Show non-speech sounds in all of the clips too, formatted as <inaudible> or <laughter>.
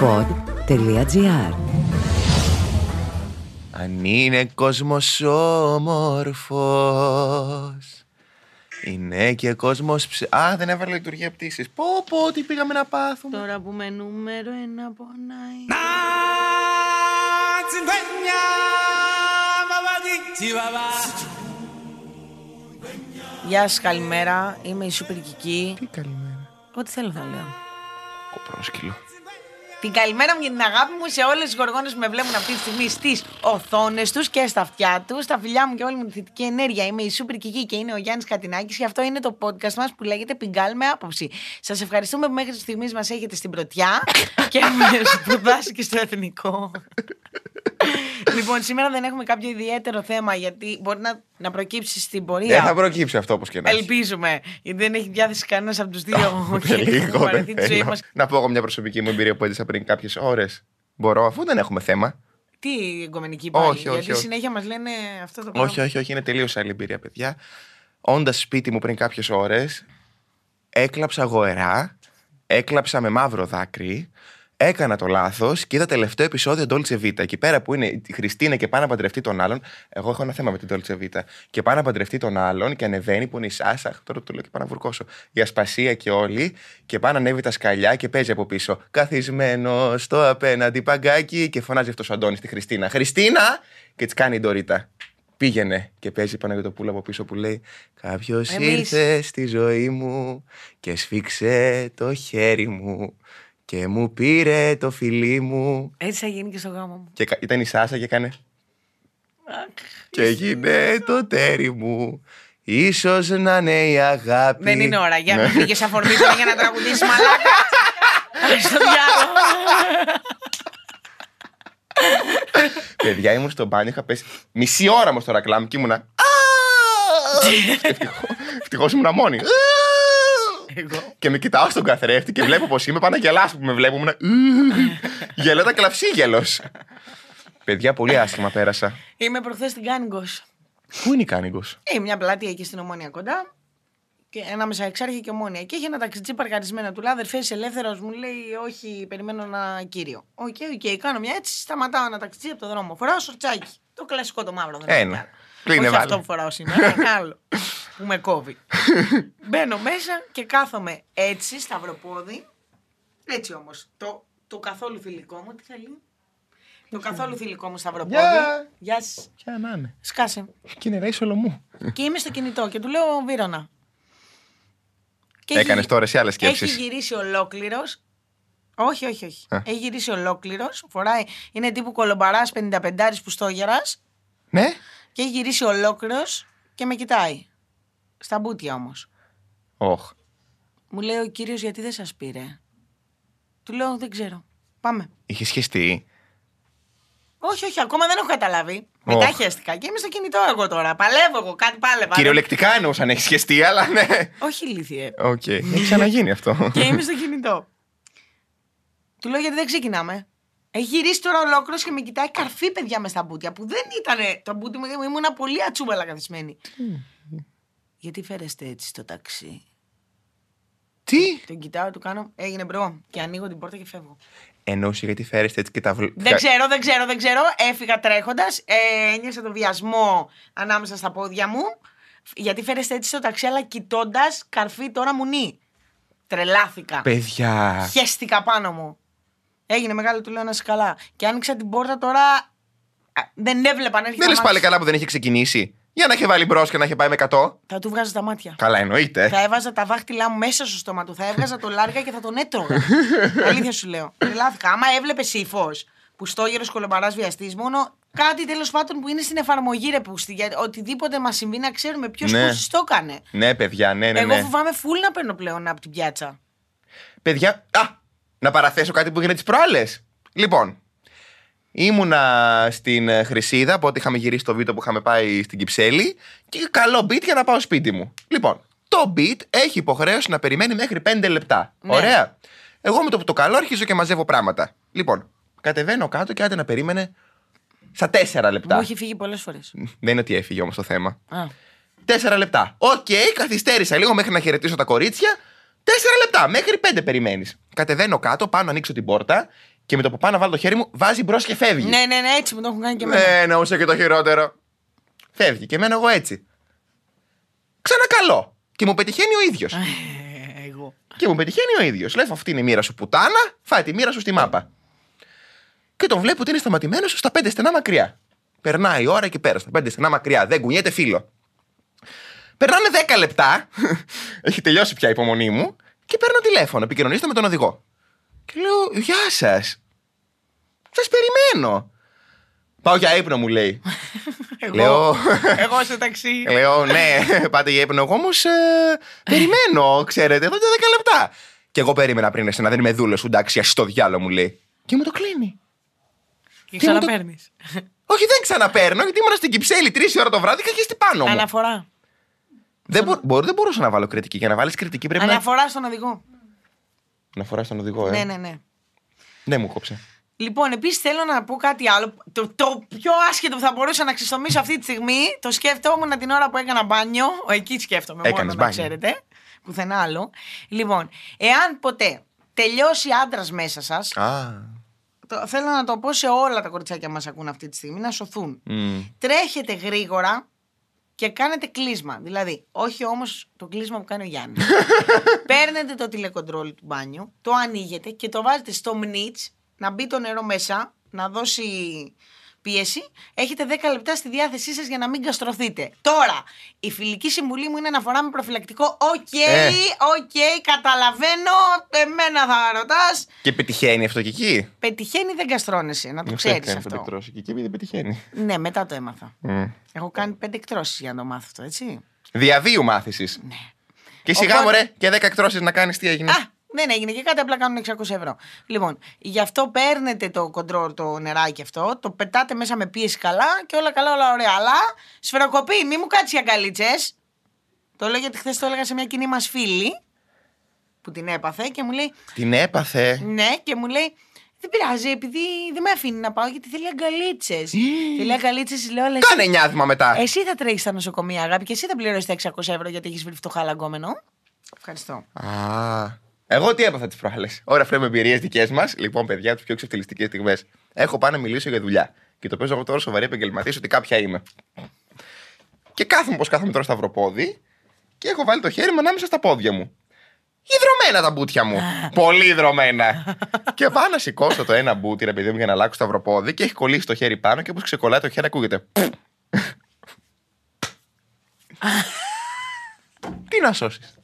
pod.gr Αν είναι κόσμος όμορφος Είναι και κόσμος ψ... Α, δεν έβαλε λειτουργία πτήσης Πω πω, τι πήγαμε να πάθουμε Τώρα που με νούμερο ένα πονάει. Γεια σας, καλημέρα. Είμαι η Σούπερ Κική. Τι καλημέρα Ό,τι θέλω θα λέω. Κοπρόσκυλο Την καλημέρα μου και την αγάπη μου σε όλες τις γοργόνες που με βλέπουν αυτή τη στιγμή στις οθόνες τους και στα αυτιά τους. Στα φιλιά μου και όλη μου τη θετική ενέργεια. Είμαι η Σούπερ Κική και είναι ο Γιάννης Κατινάκης και αυτό είναι το podcast μας που λέγεται Πιγκάλ με άποψη. Σας ευχαριστούμε που μέχρι στιγμής μας έχετε στην πρωτιά και με σπουδάσει και στο εθνικό. Λοιπόν, σήμερα δεν έχουμε κάποιο ιδιαίτερο θέμα γιατί μπορεί να, να προκύψει στην πορεία. Δεν θα προκύψει αυτό όπως και να έχει. Ελπίζουμε. Γιατί δεν έχει διάθεση κανένας από τους δύο. <laughs> Ούτε λίγο, Έχουμε δεν βαρεθεί τη ζωή θέλω. μας. Να πω εγώ μια προσωπική μου εμπειρία που έζησα πριν κάποιες ώρες Μπορώ, αφού δεν έχουμε θέμα Τι εγκομενική πάλι. Όχι, όχι, γιατί όχι. συνέχεια μας λένε αυτό το πράγμα. Όχι, όχι, όχι, είναι τελείως άλλη εμπειρία, παιδιά. Όντας σπίτι μου πριν κάποιες ώρες, έκλαψα γοερά, έκλαψα με μαύρο δάκρυ, έκανα το λάθος και είδα τελευταίο επεισόδιο Dolce Vita. Εκεί πέρα που είναι η Χριστίνα και πάει να παντρευτεί τον άλλον. Εγώ έχω ένα θέμα με την Dolce Vita. Και πάει να παντρευτεί τον άλλον και ανεβαίνει που είναι η Σάσα. αχ, Τώρα το λέω και πάω να βουρκώσω. Η Ασπασία και όλοι. Και πάει να ανέβει τα σκαλιά και παίζει από πίσω. Καθισμένο στο απέναντι παγκάκι και φωνάζει αυτός ο Αντώνης στη Χριστίνα. Χριστίνα! Και της κάνει η Ντορίτα. Πήγαινε και παίζει πάνω για το πουλ από πίσω που λέει Κάποιος Εμείς. ήρθε στη ζωή μου και σφίξε το χέρι μου και μου πήρε το φιλί μου. Έτσι θα γίνει και στο γάμο μου. Και κα- ήταν η Σάσα και έκανε. Και έγινε το τέρι μου. Ίσως να είναι η αγάπη. Δεν είναι ώρα. Για Ναι. να πήγε αφορμή τώρα για να τραγουδήσεις <laughs> μαλάκα. Στο διάλογο. Παιδιά, ήμουν στο μπάνιο, είχα πέσει μισή ώρα μου στο ρακλάμ και ήμουνα. Ευτυχώς ήμουν μόνη. Εγώ. Και με κοιτάω στον καθρέφτη και βλέπω πως είμαι πάνω να γελάσω που με βλέπω. Ήμουνα. Γελάτα κλαυσίγελο. Παιδιά, πολύ άσχημα πέρασα. Είμαι προχθές στην Κάνιγγος. Πού είναι η Κάνιγγος. Ε, μια πλατεία εκεί στην Ομόνια κοντά. Και ανάμεσα εξάρχεια και ομόνια. Και είχε ένα ταξιτζί παρκαρισμένο του. Λέει αδερφέ, ελεύθερος μου λέει: Όχι, περιμένω ένα κύριο. OK, OK, κάνω μια έτσι. Σταματάω ένα ταξιτζί από το δρόμο. Φοράω σορτσάκι. Το κλασικό το μαύρο. Δεν Ένα. έχω άλλο. Κλείνε, Όχι βάλε. αυτό που φοράω σήμερα. Ένα άλλο. <laughs> που με κόβει. <laughs> Μπαίνω μέσα και κάθομαι έτσι, σταυροπόδι. Έτσι όμως. Το, το καθόλου θηλυκό μου, τι θέλει. Το καθόλου θηλυκό μου σταυροπόδι. Γεια. Γεια σα. Ποια να είναι; Σκάσε. Και είναι ρέι μου. Και είμαι στο κινητό και του λέω Βίρονα. Και Έκανες έχει- τώρα εσύ άλλες Έχει σκέψει. γυρίσει ολόκληρος. Όχι, όχι, όχι. Α. Έχει γυρίσει ολόκληρος. Φοράει. Είναι τύπου κολομπαράς 55 που στόγερα. Ναι. Και έχει γυρίσει ολόκληρος και με κοιτάει. Στα μπούτια όμως. Όχ. Μου λέει ο κύριος γιατί δεν σας πήρε; Του λέω δεν ξέρω. Πάμε. Είχε χεστεί. Όχι, όχι, ακόμα δεν έχω καταλάβει. Μετά Οχ. χέστηκα και είμαι στο κινητό εγώ τώρα. Παλεύω εγώ, κάτι πάλευα. Κυριολεκτικά εννοούσα αν έχει χεστεί, αλλά ναι. Όχι ηλίθιε. Οκ. Έχει ξαναγίνει αυτό. και είμαι στο κινητό. Του λέω γιατί δεν ξεκινάμε; Έχει γυρίσει τώρα ολόκληρος και με κοιτάει καρφί παιδιά μες στα μπούτια που δεν ήταν το μπούτι μου, ήμουν πολύ ατσούμπαλα καθισμένη. Γιατί φέρεστε έτσι στο ταξί; Τι; Τον κοιτάω, του κάνω, έγινε bro και ανοίγω την πόρτα και φεύγω. Εννοούσες γιατί φέρεστε έτσι και τα βλέπει. Δεν ξέρω, δεν ξέρω, δεν ξέρω. Έφυγα τρέχοντας. Ε, ένιωσα τον βιασμό ανάμεσα στα πόδια μου. Γιατί φέρεστε έτσι στο ταξί, αλλά κοιτώντας καρφί τώρα μουνί. Τρελάθηκα. Παιδιά. Χέστηκα πάνω μου. Έγινε μεγάλε, του λέω να είσαι καλά. Και άνοιξα την πόρτα τώρα. α, Δεν έβλεπα να έρχεται. Δεν λες τα πάλι μάτια. καλά που δεν είχε ξεκινήσει. Για να είχε βάλει μπρος και να είχε πάει με 100. Θα του βγάζα τα μάτια. Καλά, εννοείται. Θα έβαζα τα δάχτυλά μου μέσα στο στόμα του. Θα έβγαζα το λάργα και θα τον έτρωγα. <laughs> Αλήθεια σου λέω. Τρελάθηκα. Άμα έβλεπε ύφος που στόγερο κολομπαράς βιαστής, μόνο κάτι τέλος πάντων που είναι στην εφαρμογή ρε πούστη. Γιατί οτιδήποτε μας συμβεί να ξέρουμε ποιος Ναι. ναι. το έκανε. Ναι, παιδιά, ναι, ναι. Εγώ ναι. φοβάμαι φουλ να παίρνω πλέον από την πιάτσα. Παιδιά, α, να παραθέσω κάτι που έγινε τις προάλλες. Λοιπόν, ήμουνα στην ε, Χρυσίδα, από ό,τι είχαμε γυρίσει το βίντεο που είχαμε πάει στην Κυψέλη και καλώ Beat για να πάω σπίτι μου. Λοιπόν, το Beat έχει υποχρέωση να περιμένει μέχρι 5 λεπτά. Ναι. Ωραία. Εγώ με το που το καλώ αρχίζω και μαζεύω πράγματα. Λοιπόν, κατεβαίνω κάτω και άντε να περίμενε στα 4 λεπτά. Μου έχει φύγει πολλές φορές. Δεν είναι ότι έφυγε όμως το θέμα. Α. Τέσσερα λεπτά. Οκ, καθυστέρησα λίγο μέχρι να χαιρετήσω τα κορίτσια. Τέσσερα λεπτά. Μέχρι πέντε περιμένεις. Κατεβαίνω κάτω, πάω να ανοίξω την πόρτα Και με το που πάω να βάλω το χέρι μου, βάζει μπρος και φεύγει. Ναι, ναι, ναι, έτσι μου το έχουν κάνει και εμένα. Ναι, εννοούσα και το χειρότερο. Φεύγει και μένω εγώ έτσι. Ξανακαλώ. Και μου πετυχαίνει ο ίδιος. Ε, Εγώ. και μου πετυχαίνει ο ίδιος. Λέω, αυτή είναι η μοίρα σου πουτάνα, φάει τη μοίρα σου στη μάπα. Και τον βλέπω ότι είναι σταματημένος στα πέντε στενά μακριά. Περνάει η ώρα εκεί πέρα, στα πέντε στενά μακριά. Δεν κουνιέται φίλο. Περνάνε 10 λεπτά. <laughs> Έχει τελειώσει πια η υπομονή μου. Και παίρνω τηλέφωνο. Επικοινωνήστε με τον οδηγό. Και λέω, Γεια σας. Σας περιμένω. Πάω για ύπνο, μου λέει. <laughs> Εγώ, Λέω- <laughs> εγώ στο ταξί. <laughs> Λέω, ναι, πάτε για ύπνο. Εγώ όμως περιμένω, ξέρετε, εδώ και 10 λεπτά. Και εγώ περίμενα πριν εσένα, δεν είμαι δούλος, σου εντάξει, ας το διάλογο μου λέει. Και μου το κλείνει. Και Τι μου το- ξαναπαίρνεις. Όχι, δεν ξαναπαίρνω, γιατί ήμουν στην Κυψέλη 3 ώρα το βράδυ και είχε πάνω μου. Αναφορά. Δεν, μπο- μπορώ- δεν μπορούσα να βάλω κριτική. Για να βάλεις κριτική πρέπει να. Αναφορά στον οδηγό. Αναφορά στον οδηγό, ε. Ναι, ναι, ναι. Ναι, μου κόψε. Λοιπόν, επίσης θέλω να πω κάτι άλλο. Το, το πιο άσχετο που θα μπορούσα να ξεστομίσω αυτή τη στιγμή, το σκέφτομαι την ώρα που έκανα μπάνιο. Ο, εκεί σκέφτομαι Έκανες μόνο, να μπάνιο. ξέρετε. Πουθενά άλλο. Λοιπόν, εάν ποτέ τελειώσει άντρας μέσα σας, Α. θέλω να το πω σε όλα τα κοριτσάκια μας ακούν αυτή τη στιγμή, να σωθούν. μμ. Τρέχετε γρήγορα και κάνετε κλύσμα. Δηλαδή, όχι όμως το κλύσμα που κάνει ο Γιάννης. <laughs> Παίρνετε το τηλεκοντρόλ του μπάνιου, το ανοίγετε και το βάζετε στο μουνί να μπει το νερό μέσα, να δώσει πίεση. Έχετε 10 λεπτά στη διάθεσή σας για να μην γκαστρωθείτε. Τώρα, η φιλική συμβουλή μου είναι να φοράμε προφυλακτικό. Οκ, Ε. οκ, καταλαβαίνω. Εμένα θα ρωτάς. Και πετυχαίνει αυτό και εκεί; Πετυχαίνει, δεν καστρώνεσαι, να το Γι' ξέρεις έκανε αυτό. πέντε εκτρώσεις και εκεί δεν πετυχαίνει. Ναι, μετά το έμαθα. Μμ. Έχω κάνει πέντε εκτρώσεις για να το μάθω αυτό, έτσι. Διαβίου μάθησης. Ναι. Και σιγά Οπότε- μωρέ, και 10 εκτρώσεις να κάνεις τι έγινε. Α, δεν έγινε και κάτι, απλά κάνουν 600 ευρώ. Λοιπόν, γι' αυτό παίρνετε το κοντρόλ, το νεράκι αυτό, το πετάτε μέσα με πίεση καλά και όλα καλά, όλα ωραία. Αλλά σφαιροκοπή, μη μου κάτσεις για καλίτσες. Το λέω γιατί χθες το έλεγα σε μια κοινή μας φίλη που την έπαθε και μου λέει, Την έπαθε. ναι, και μου λέει, δεν πειράζει, επειδή δεν με αφήνει να πάω γιατί θέλει αγκαλίτσες. θέλει αγκαλίτσες, λέω, αλλά εσύ- Κάνε νιάθημα μετά. εσύ θα τρέχεις στα νοσοκομεία, αγάπη, και εσύ θα πληρώσεις τα 600 ευρώ γιατί έχεις βρει φτωχά λαγκόμενο. Ευχαριστώ. Α. Εγώ τι έπαθα τις προάλλες. Ωραία, φέρουμε εμπειρίες δικές μας. Λοιπόν, παιδιά, τις πιο εξευτελιστικές στιγμές. Έχω πάει να μιλήσω για δουλειά. Και το παίζω εγώ τώρα σοβαρή επαγγελματία ότι κάποια είμαι. Και κάθομαι πώ κάθομαι τώρα σταυροπόδι και έχω βάλει το χέρι μου ανάμεσα στα πόδια μου. Ιδρωμένα τα μπούτια μου. Πολύ ιδρωμένα. και πάω να σηκώσω το ένα μπούτι, ρε παιδί μου, για να αλλάξω σταυροπόδι και έχει κολλήσει το χέρι πάνω και όπως ξεκολλάει το χέρι ακούγεται. Τι να σώσεις;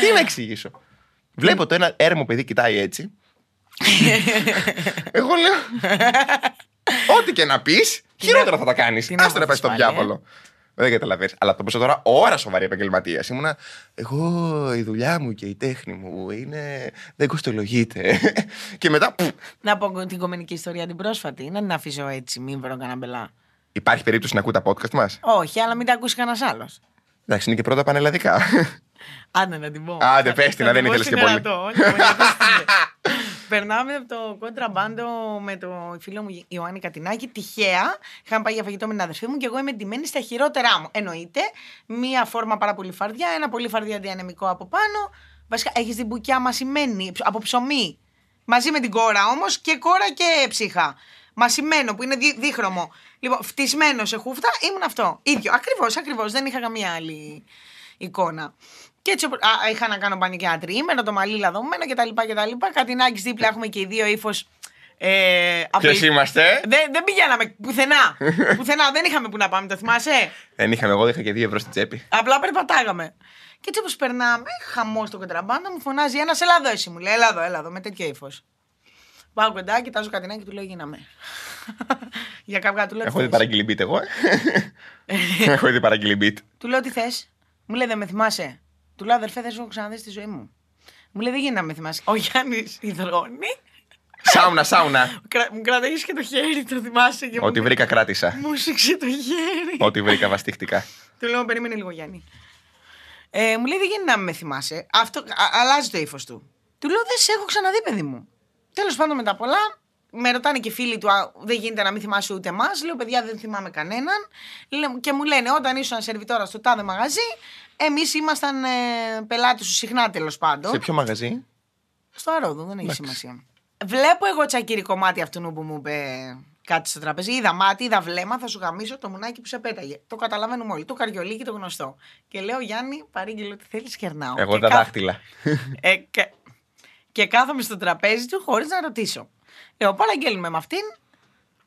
Τι να εξηγήσω; Βλέπω το ένα έρμο παιδί κοιτάει έτσι. <laughs> Εγώ λέω. Ό,τι και να πεις, χειρότερα θα τα κάνεις. τι να Άστο να πάει στο πάθεις πάλι, διάβολο. Δεν καταλαβαίνεις. Αλλά το πόσο τώρα ώρα σοβαρή επαγγελματίας. Ήμουνα. Εγώ η δουλειά μου και η τέχνη μου είναι. Δεν κοστολογείται. <laughs> και μετά. πφ, Να πω την κομμενική ιστορία την πρόσφατη. Να την αφήσω έτσι, μην βρω κανένα μπελά. Υπάρχει περίπτωση να ακούει τα podcast μας; Όχι, αλλά μην τα ακούσει κανένας άλλος. Εντάξει, είναι και πρώτα πανελλαδικά. <laughs> Άντε να την πω. Άντε, Θα- πες την, θα δεν πω ήθελες και σήμερα πολύ. το, όχι, όχι, γιατί στην- Περνάμε από το κόντραμπάντο με το φίλο μου Ιωάννη Κατινάκη. Τυχαία είχαμε πάει για φαγητό με την αδερφή μου και εγώ είμαι ντυμένη στα χειρότερά μου. Εννοείται, μία φόρμα πάρα πολύ φαρδιά, ένα πολύ φαρδιά διανεμικό από πάνω. Βασικά έχεις την μπουκιά μασημένη από ψωμί. Μαζί με την κόρα όμως και κόρα και ψύχα. Μασημένο που είναι δι, δίχρωμο. Λοιπόν, φτισμένο σε χούφτα ήμουν αυτό. ίδιο. Ακριβώς, ακριβώς. Δεν είχα καμία άλλη εικόνα. Και έτσι, οπο- α, είχα να κάνω μπάνιο και ένα τριήμερο, το μαλλί λαδωμένο κτλ. κτλ. Κάτι να δίπλα έχουμε και οι δύο ύφος. Ε, Ποιος απει- είμαστε; δεν, δεν πηγαίναμε πουθενά. <laughs> πουθενά, δεν είχαμε που να πάμε, το θυμάσαι; Δεν είχαμε, εγώ είχα και δύο ευρώ στην τσέπη. Απλά περπατάγαμε. Και έτσι όπως περνάμε, χαμός στο κοντραμπάντα, μου φωνάζει ένας, έλα εδώ εσύ μου λέει, έλα εδώ, έλα εδώ, με τέτοιο ύφος. Πάω κοντά, κοιτάζω κάτι και του λέω γίναμε. <laughs> Για κάποια του λέω. τι Έχω δει θες; παραγγείλει beat εγώ. ε. <laughs> Έχω δει παραγγείλει beat. Του λέω τι θες; Μου λέει δεν με θυμάσαι. Του λέω αδερφέ, δεν σου έχω ξαναδείς στη ζωή μου. Μου λέει δεν γίνεται να με θυμάσαι. Ο Γιάννης υδρώνει. Σάουνα, σάουνα. Κρα... Μου κρατάει και το χέρι, το θυμάσαι. Και Ό,τι μου... βρήκα κράτησα. μου σήξε το χέρι. Ό,τι βρήκα βαστίχτηκα. Του λέω περίμενε λίγο Γιάννη. Ε, μου λέει δεν γίνεται να με θυμάσαι. Αυτό, α, αλλάζει το ύφος του. Του λέω δεν σε έχω ξαναδεί, παιδί μου. Τέλος πάντων μετά πολλά, με ρωτάνε και φίλοι του, «Α, δεν γίνεται να μην θυμάσαι ούτε εμάς. Λέω, παιδιά, δεν θυμάμαι κανέναν. Λέω- Και μου λένε, όταν ήσουν σερβιτόρα στο τάδε μαγαζί, εμείς ήμασταν ε, πελάτες σου συχνά τέλος πάντων. Σε ποιο μαγαζί; Στο αρόδο, δεν έχει Εντάξει. σημασία. Βλέπω εγώ τσακίρι κομμάτι αυτού που μου είπε κάτι στο τραπέζι. Είδα μάτι, είδα βλέμμα, θα σου γαμίσω το μουνάκι που σε πέταγε. Το καταλαβαίνουμε όλοι. Το καριολίκι το γνωστό. Και λέω Γιάννη, παρήγγειλε ό,τι θέλεις, κερνάω. Εγώ Και τα κα- δάχτυλα. Ε, και, και κάθομαι στο τραπέζι του χωρίς να ρωτήσω. Λέω, παραγγέλνουμε με αυτήν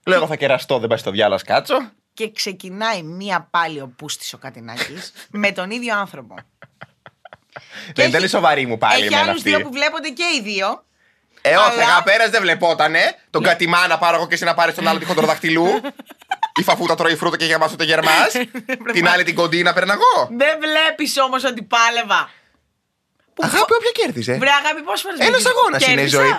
Λέω, εγώ θα κεραστώ, δεν πάει στο διάλογο, κάτσω. Και ξεκινάει μία πάλι ο Πούστης ο Κατινάκης με τον ίδιο άνθρωπο. <laughs> Δεν έχει- ήταν σοβαρή μου πάλι Έχει εμένα άλλους αυτή. δύο που βλέπονται και οι δύο. Ε, όχι, Αλλά- αγαπέρα δεν βλεπότανε. Τον κατημά να πάρω εγώ και εσύ να πάρεις τον άλλο τη χοντροδαχτυλού. <laughs> Η φαφούτα τρώει φρούτα και γεμάσο το γερμάς. <laughs> την άλλη την κοντή να παίρνω εγώ. Δεν βλέπεις όμως ότι πάλευα. Που Αγάπη, όποια κέρδιζε. Βρε αγάπη, πόσες φορές Ένας αγώνας είναι η ζωή.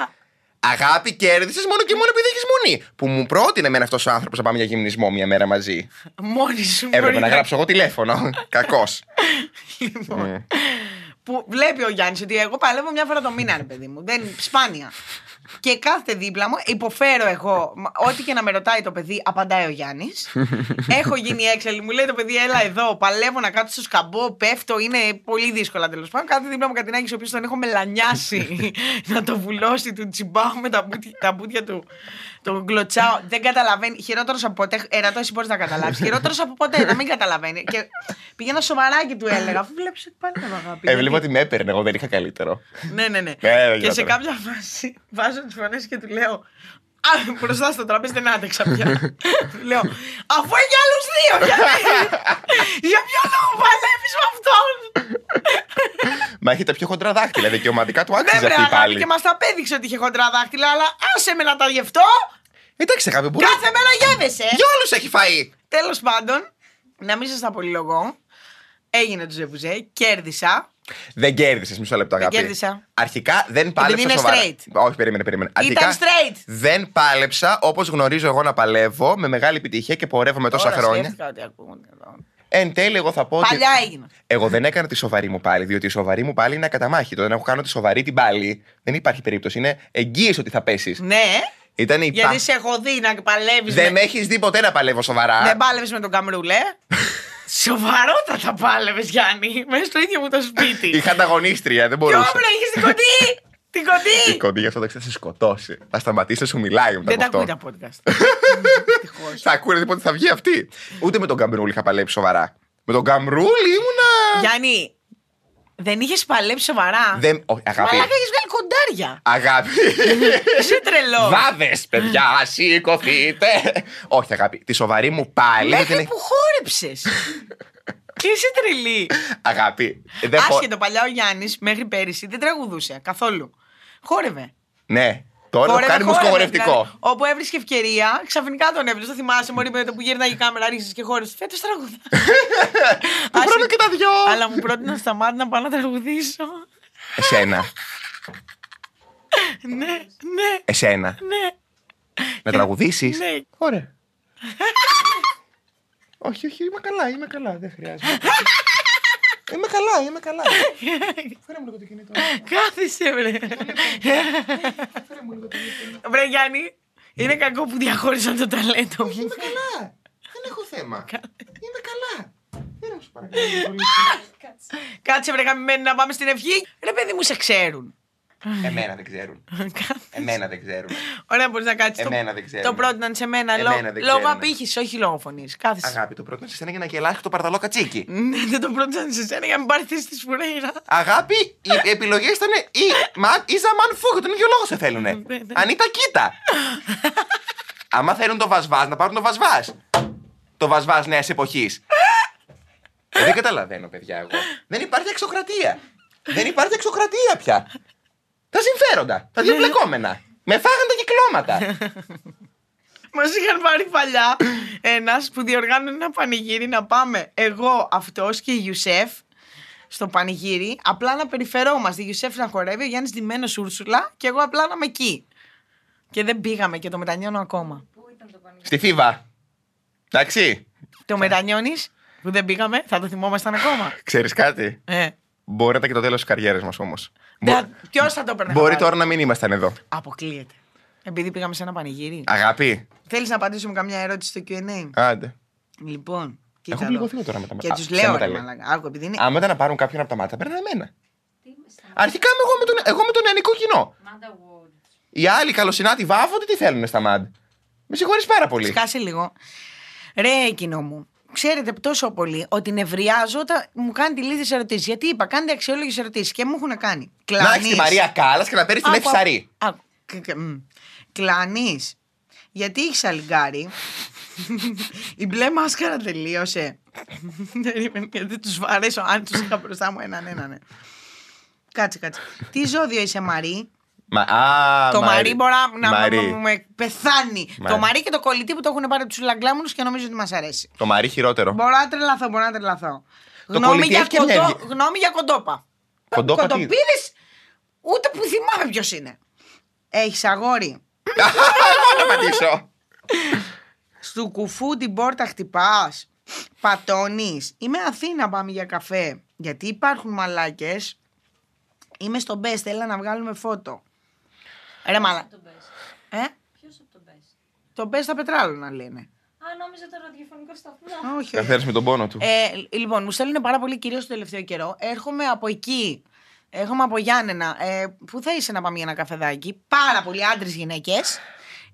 Αγάπη, κέρδισες μόνο και μόνο επειδή έχεις μονή. Που μου πρότεινε εμένα αυτός ο άνθρωπος να πάμε για γυμνισμό μια μέρα μαζί. Μόνη σου. Έπρεπε μπορεί να γράψω εγώ τηλέφωνο. Κακός. Λοιπόν, Που βλέπει ο Γιάννης ότι εγώ παλεύω μια φορά το μήνα, ρε παιδί μου. Δεν, σπάνια. Και κάθεται δίπλα μου, υποφέρω εγώ. Μα, Ό,τι και να με ρωτάει το παιδί, απαντάει ο Γιάννης. Έχω γίνει έξαλλη. Μου λέει το παιδί, έλα εδώ. Παλεύω να κάτσω στο σκαμπό, πέφτω. Είναι πολύ δύσκολα τέλος πάντων. Κάθε δίπλα μου κατηνάκι, ο οποίο τον έχω μελανιάσει <laughs> να το βουλώσει, του τσιμπάω με τα μπούτια, τα μπούτια του. Τον κλωτσάω. Δεν καταλαβαίνει. Χειρότερος από ποτέ. Ερατό, εσύ μπορείς να καταλάβεις. Χειρότερος από ποτέ, να μην καταλαβαίνει. Και πήγαινα σοβαρά και του έλεγα, αφού βλέπεις ότι πάλι δεν αγάπη. Έβλεπα γιατί- ότι με έπαιρνε, εγώ δεν είχα καλύτερο. ναι, ναι, ναι. Ε, δεν και σε γινόταν. κάποια φάση βάζω τις φωνές και του λέω. Α, μπροστά στο τραπέζι δεν άντεξα πια. του λέω, αφού έχει άλλους δύο, γιατί. Για ποιο λόγο παλεύεις με αυτόν; Μα έχει τα πιο χοντρά δάχτυλα. Δικαιωματικά του Ναι, άξιζε βρε, αυτή αγάπη, πάλι. και μας τα απέδειξε ότι είχε χοντρά δάχτυλα, αλλά άσε με να τα γευτώ. Εντάξει, αγάπη, μπορεί. Κάθε μέρα γεύεσαι. Για όλους έχει φαεί. Τέλος πάντων, να μην σας απολυλογώ. Έγινε το ζεβουζέ, κέρδισα. Δεν κέρδισες μισό λεπτό, αγάπη. κέρδισα. Αρχικά δεν πάλεψα είναι σοβαρά. straight. Όχι, περίμενε, περίμενε. Αρχικά Ήταν straight. δεν πάλεψα όπως γνωρίζω εγώ να παλεύω με μεγάλη επιτυχία και πορεύομαι τόσα Τώρα χρόνια. σκέφτηκα ότι ακούγονται εδώ. Εν τέλει, εγώ θα πω ότι. Παλιά έγινα. Εγώ δεν έκανα τη σοβαρή μου πάλι, διότι η σοβαρή μου πάλι είναι ακαταμάχητο. Δεν έχω κάνω τη σοβαρή την πάλι. Δεν υπάρχει περίπτωση. Είναι εγγύηση ότι θα πέσεις. Ναι, Ήταν η γιατί πα- σε έχω δει να παλεύεις. Δεν με έχεις δει ποτέ να παλεύω σοβαρά. Δεν πάλευες με τον Καμρούλε. <laughs> Σοβαρότατα πάλευες, Γιάννη, μέσα στο ίδιο μου το σπίτι. Είχα ανταγωνίστρια, δεν Κι μπορούσα. όπλα είχες την κοντή! Την Η κοντή! κοντή γι' αυτό δεν θα σε σκοτώσει. Θα σταματήσει να σου μιλάει μετά Δεν τα από ακούει αυτό. τα podcast. <laughs> Ευτυχώς. Θα ακούνε πότε θα βγει αυτή. Ούτε με τον Καμπρούλη είχα παλέψει σοβαρά. Με τον Καμπρούλη ήμουνα. Γιάννη, δεν είχες παλέψει σοβαρά; Δεν... Όχι, αγάπη. Μαλάκα έχεις βγάλει κοντάρια. Αγάπη. Είσαι τρελός. Βάδε, παιδιά, σηκωθείτε. Όχι, αγάπη. Τη σοβαρή μου πάλι. δεν την Μέχρι έχει- που χόρεψες. Είσαι τρελή. Αγάπη. δεν χω- Άσχετο παλιά ο Γιάννης μέχρι πέρυσι δεν τραγουδούσε καθόλου. Χόρευε. Ναι, τώρα το Χόρευε, κάνει χόρευε, μουσικογορευτικό. δηλαδή. Όπου έβρισκε ευκαιρία, ξαφνικά τον έβρισκε. Το θυμάσαι, Μωρή, με το που γύρναγε η κάμερα, άρχισε και χόρευε. Φέτος τραγουδά. <laughs> Του χρόνου και τα δυο. Αλλά μου πρότεινε σταμάτη να πάω να τραγουδήσω. Εσένα. <laughs> ναι, ναι, Εσένα. ναι. Να τραγουδήσεις; Ναι. Ωραία. <laughs> όχι, όχι, είμαι καλά, είμαι καλά. Δεν χρειάζεται. Είμαι καλά, είμαι καλά. <laughs> Φέρε μου λίγο το κινητό. Κάθισε, βρε. Φέρε μου λίγο το κινητό. βρε, Γιάννη, είναι κακό που διαχώρισαν το ταλέντο μου. Είμαι καλά. Δεν έχω θέμα. Είμαι καλά. Φέρε μου σου παρακαλώ. λίγο πολύ. Κάτσε, βρε, γαμημένη, να πάμε στην ευχή. Ρε, παιδί μου, σε ξέρουν. Εμένα δεν ξέρουν. Εμένα δεν ξέρουν. Ωραία, μπορεί να κάτσεις. Εμένα δεν ξέρουν. Το πρότειναν σε μένα. Εμένα Λόγω, δεν λόγω ξέρουν. απήχησης, όχι λόγω φωνής. Κάθισε. Αγάπη, το πρώτο σε σένα για να γελάσει το παρδαλό κατσίκι. <laughs> Ναι, δεν το πρότειναν σε σένα για να μην πάρεις θέση τη Φουρέιρα. Αγάπη, οι <laughs> επιλογές ήταν ή Ματ ή Ζαμάν Φούγ. Τον ίδιο λόγο σε θέλουνε. Ναι, ναι. Ανίτα, κοίτα. <laughs> Άμα θέλουν το βασβάς, να πάρουν το βασβάς. Το βασβάς νέας εποχής. Δεν καταλαβαίνω, παιδιά, εγώ. Δεν υπάρχει εξωκρατία. Δεν υπάρχει εξωκρατία πια. Τα συμφέροντα. Τα δύο μπλεκόμενα. Με φάγαν τα κυκλώματα. <laughs> Μας είχαν πάρει παλιά ένας που διοργάνωνε ένα πανηγύρι να πάμε εγώ, αυτός και η Ιουσέφ στο πανηγύρι. Απλά να περιφερόμαστε. Η Ιουσέφ να χορεύει, ο Γιάννης Δημένο Ούρσουλα και εγώ απλά να είμαι εκεί. Και δεν πήγαμε και το μετανιώνω ακόμα. Στη Φίβα. Εντάξει. Το μετανιώνεις που δεν πήγαμε, θα το θυμόμασταν ακόμα. Ξέρεις κάτι; Ε. Μπορεί να ήταν και το τέλος της καριέρας μας όμως. Ποιος θα το έπαιρνε. Μπορεί χαμπάρι; τώρα να μην ήμασταν εδώ. Αποκλείεται. Επειδή πήγαμε σε ένα πανηγύρι. Αγάπη. Θέλεις να απαντήσουμε καμιά ερώτηση στο QA. Άντε. Λοιπόν. κοίτα Έχω εδώ. πληγωθεί τώρα με τα Και μάτια. τους Α, λέω, ψέματα ρε λέει. μαλάκα. Άκου, επειδή είναι. Άμα ήταν να πάρουν κάποιον από τα μάτια, παίρνανε εμένα. Αρχικά είμαι εγώ με τον, εγώ με τον νεανικό κοινό. Οι άλλοι καλοσυνάτοι βάφονται, τι θέλουν στα μαντ. Με συγχωρείς πάρα πολύ. Σκάσε λίγο. Ρε, κοινό μου. Ξέρετε τόσο πολύ ότι νευριάζω όταν μου κάνει τη λύθη ερωτήσεις. Γιατί είπα, κάντε αξιόλογες ερωτήσεις και μου έχουν κάνει. Να έχεις τη Μαρία Κάλλας και να παίρνεις την Εφησαρή. Κλανείς. Γιατί έχεις αλιγκάρι. Η μπλε μάσκαρα τελείωσε. Γιατί τους αρέσω, αν τους είχα μπροστά μου έναν έναν. Ναι. Κάτσε, κάτσε. Τι ζώδιο είσαι, Μαρή; Μα, α, το Μαρή, Μαρή μπορεί να, να Μαρή. μου- με πεθάνει. Μαρή. Το Μαρή και το κολλητή που το έχουν πάρει από τους λαγκλάμουνου και νομίζω ότι μας αρέσει. Το Μαρί χειρότερο. Μπορώ να τρελαθώ, μπορώ να τρελαθώ. Το Γνώμη κολλητή για, έχει και κοντό, μια- γνώμη για κοντόπα. Κοντόπα τι; Κοντοπίδης, ούτε που θυμάμαι ποιος είναι. Έχεις αγόρι. <laughs> Να πατήσω. Στου κουφού την πόρτα χτυπάς. Πατώνεις. Είμαι Αθήνα, πάμε για καφέ. Γιατί υπάρχουν μαλάκες. Είμαι στο best, έλα να βγάλουμε φώτο. Ρε μαλά. Το πες; Ε, Ποιος από τον πες; το best στα πετράλωνα λένε. Α, νόμιζα το ραδιοφωνικό σταθμό. Όχι. όχι. Καθένα με τον πόνο του. Ε, λοιπόν, μου στέλνουν πάρα πολύ κυρίως το τελευταίο καιρό. Έρχομαι από εκεί. Έρχομαι από Γιάννενα. Ε, πού θα είσαι να πάμε για ένα καφεδάκι; Πάρα πολλοί άντρες γυναίκες.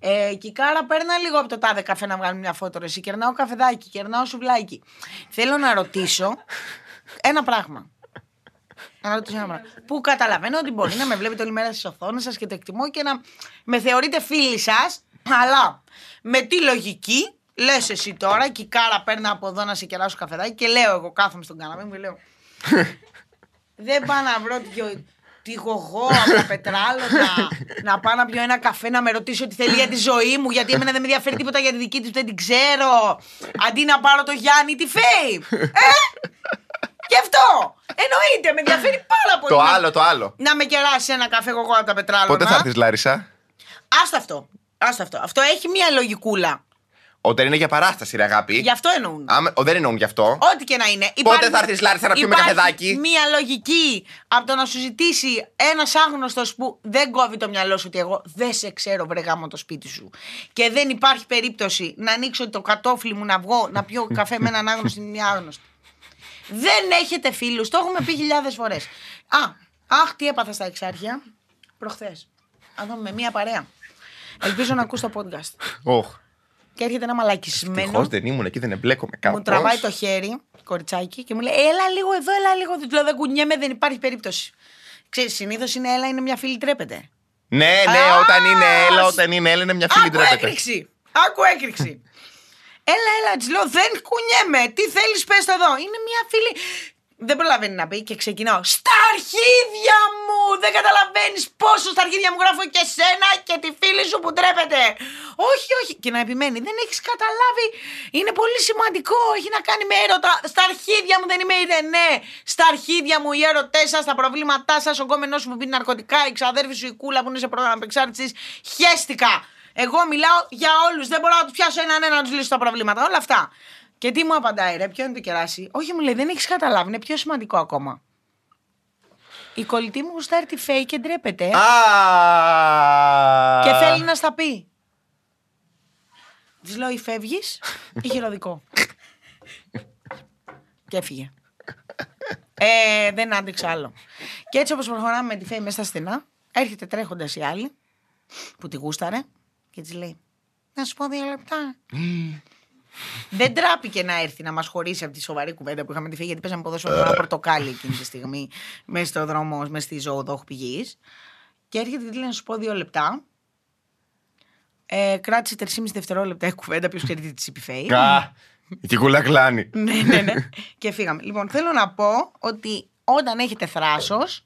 Ε, και η Κάρα παίρνα λίγο από το τάδε καφέ να βγάλουμε μια φώτο. ρε Εσύ κερνάω καφεδάκι, κερνάω σουβλάκι. Θέλω να ρωτήσω ένα πράγμα. Να ρωτήσω ένα πράγμα. Που καταλαβαίνω ότι μπορεί να με βλέπετε όλη μέρα στις οθόνες σας και το εκτιμώ και να με θεωρείτε φίλοι σας, αλλά με τι λογική λες εσύ τώρα και η κάρα παίρνει από εδώ να σε κεράσω καφεδάκι και λέω εγώ κάθομαι στον καναπέ μου και λέω. Δεν πάω να βρω τη, τη γογό από τα πετράλωνα να πάω να πιω ένα καφέ να με ρωτήσει ό,τι θέλει για τη ζωή μου γιατί εμένα δεν με ενδιαφέρει τίποτα για τη δική της που δεν την ξέρω αντί να πάρω το Γιάννη τη Φέη ε! Και αυτό εννοείται με ενδιαφέρει πάρα πολύ Το να- άλλο, το άλλο. να με κεράσει ένα καφέ εγώ από τα πετράλωνα Πότε θα έρθεις, Λάρισα; Άστα αυτό Άστα αυτό. Αυτό έχει μία λογικούλα. Όταν είναι για παράσταση, ρε αγάπη. Γι' αυτό εννοούν. Άμα, ο, δεν εννοούν γι' αυτό. Ό,τι και να είναι. Πότε θα έρθεις, Λάρισα, να πιούμε υπάρχει καφεδάκι; Μία λογική από το να σου ζητήσει ένας άγνωστος που δεν κόβει το μυαλό σου ότι εγώ δεν σε ξέρω, βρε γάμο το σπίτι σου. Και δεν υπάρχει περίπτωση να ανοίξω το κατόφλι μου να βγω να πιω καφέ με έναν άγνωστο ή μια άγνωστη. Δεν έχετε φίλους. Το έχουμε πει χιλιάδες φορές. Α, αχ, τι έπαθα στα εξάρχεια προχθές. Α δω με μία παρέα. Ελπίζω να ακούς το podcast. Οχ. Και έρχεται ένα μαλακισμένο. Ευτυχώς δεν ήμουν εκεί, δεν εμπλέκομαι κάπου. Μου τραβάει το χέρι, κοριτσάκι, και μου λέει: Έλα λίγο εδώ, έλα λίγο. Του λέω: Δεν κουνιέμαι, δεν υπάρχει περίπτωση. Ξέρεις, συνήθως είναι έλα, είναι μια φίλη τρέπεται. Ναι, ναι, Α, όταν είναι έλα, σ- όταν είναι έλα, είναι μια φίλη Άκου τρέπεται. έκρηξη. Άκου έκρηξη. Έλα, έλα, της λέω: Δεν κουνιέμαι. Τι θέλεις, πες το εδώ. Είναι μια φίλη. Δεν προλαβαίνει να πει και ξεκινάω. Στα αρχίδια μου! Δεν καταλαβαίνεις πόσο στα αρχίδια μου γράφω και σένα και τη φίλη σου που τρέπεται. Όχι, όχι. Και να επιμένει. Δεν έχεις καταλάβει. Είναι πολύ σημαντικό. Έχει να κάνει με έρωτα. Στα αρχίδια μου δεν είμαι η Ρενέ. Στα αρχίδια μου οι έρωτές σας, τα προβλήματά σας, ο γκόμενό σου που πίνει ναρκωτικά, η ξαδέρφη σου η κούλα που είναι σε πρόγραμμα απεξάρτηση. Χέστηκα. Εγώ μιλάω για όλους. Δεν μπορώ να του πιάσω έναν ένα να τους λύσω τα προβλήματα. Όλα αυτά. Και τι μου απαντάει, ρε, ποιο είναι το κεράσι; Όχι, μου λέει, δεν έχεις καταλάβει, είναι πιο σημαντικό ακόμα. Η κολλητή μου γουστάρει τη φέη και ντρέπεται. ε, Α! και θέλει να στα πει. Της λέω, ή φεύγεις ή χειροδικό. και έφυγε. Ε, δεν άντεξα άλλο. Και έτσι όπως προχωράμε με τη φέη μέσα στα στενά, έρχεται τρέχοντας η άλλη που τη γούσταρε και της λέει: Να σου πω δύο λεπτά. Δεν τράπηκε να έρθει να μας χωρίσει από τη σοβαρή κουβέντα που είχαμε τη φύγει, γιατί παίζαμε ποδόσφαιρο με ένα πορτοκάλι εκείνη τη στιγμή, μέσα στο δρόμο, μέσα στη ζωοδόχου πηγής. Και έρχεται και τη λέει να σου πω δύο λεπτά. Ε, κράτησε 3,5 δευτερόλεπτα η κουβέντα, ποιος ξέρει τι της είπε η Φέη. Α! Η κυκούλα κλάνει. ναι, ναι, ναι. και φύγαμε. Λοιπόν, θέλω να πω ότι όταν έχετε θράσος,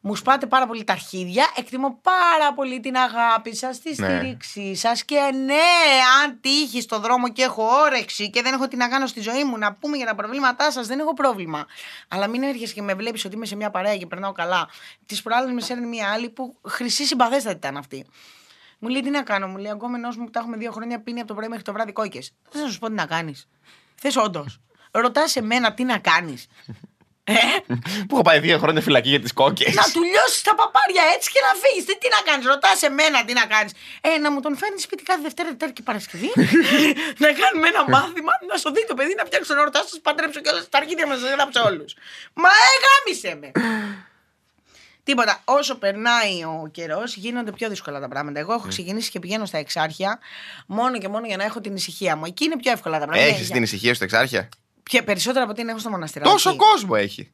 μου σπάτε πάρα πολύ τα αρχίδια. Εκτιμώ πάρα πολύ την αγάπη σας, τη Ναι. στήριξή σας. Και ναι, αν τύχει στο δρόμο και έχω όρεξη και δεν έχω τι να κάνω στη ζωή μου, να πούμε για τα προβλήματά σας, δεν έχω πρόβλημα. Αλλά μην έρχεσαι και με βλέπεις ότι είμαι σε μια παρέα και περνάω καλά. Τις προάλλες με σέρνει μια άλλη που χρυσή συμπαθέστατη ήταν αυτή. Μου λέει τι να κάνω, μου λέει αγκόμενό μου που τα έχουμε δύο χρόνια πίνει από το πρωί μέχρι το βράδυ κόκκες. Δεν θα σου πω τι να κάνεις. Θες όντως. Ρωτάς εμένα τι να κάνεις. Ε, Που έχω πάει δύο χρόνια φυλακή για τις κόκκες. να του λιώσεις τα παπάρια έτσι και να φύγεις. Τι, τι να κάνεις, ρωτάς εμένα τι να κάνεις. Ε, να μου τον φέρνεις σπίτι κάθε Δευτέρα, Δευτέρα και Παρασκευή. <laughs> να κάνουμε ένα μάθημα, να σου δει το παιδί να φτιάξω ένα ρωτάς, σα παντρέψω και όλα τα αρχίδια μας, σα γράψω όλους. Μα ε, γάμισε με. <sighs> Τίποτα. Όσο περνάει ο καιρός, γίνονται πιο δύσκολα τα πράγματα. Εγώ έχω ξεκινήσει και πηγαίνω στα εξάρχεια μόνο και μόνο για να έχω την ησυχία μου. Εκεί είναι πιο εύκολα τα πράγματα. Έχεις Ναι, την ησυχία στο εξάρχεια; Πιο περισσότερα από ό,τι έχω στο μοναστηράκι. Τόσο κόσμο έχει.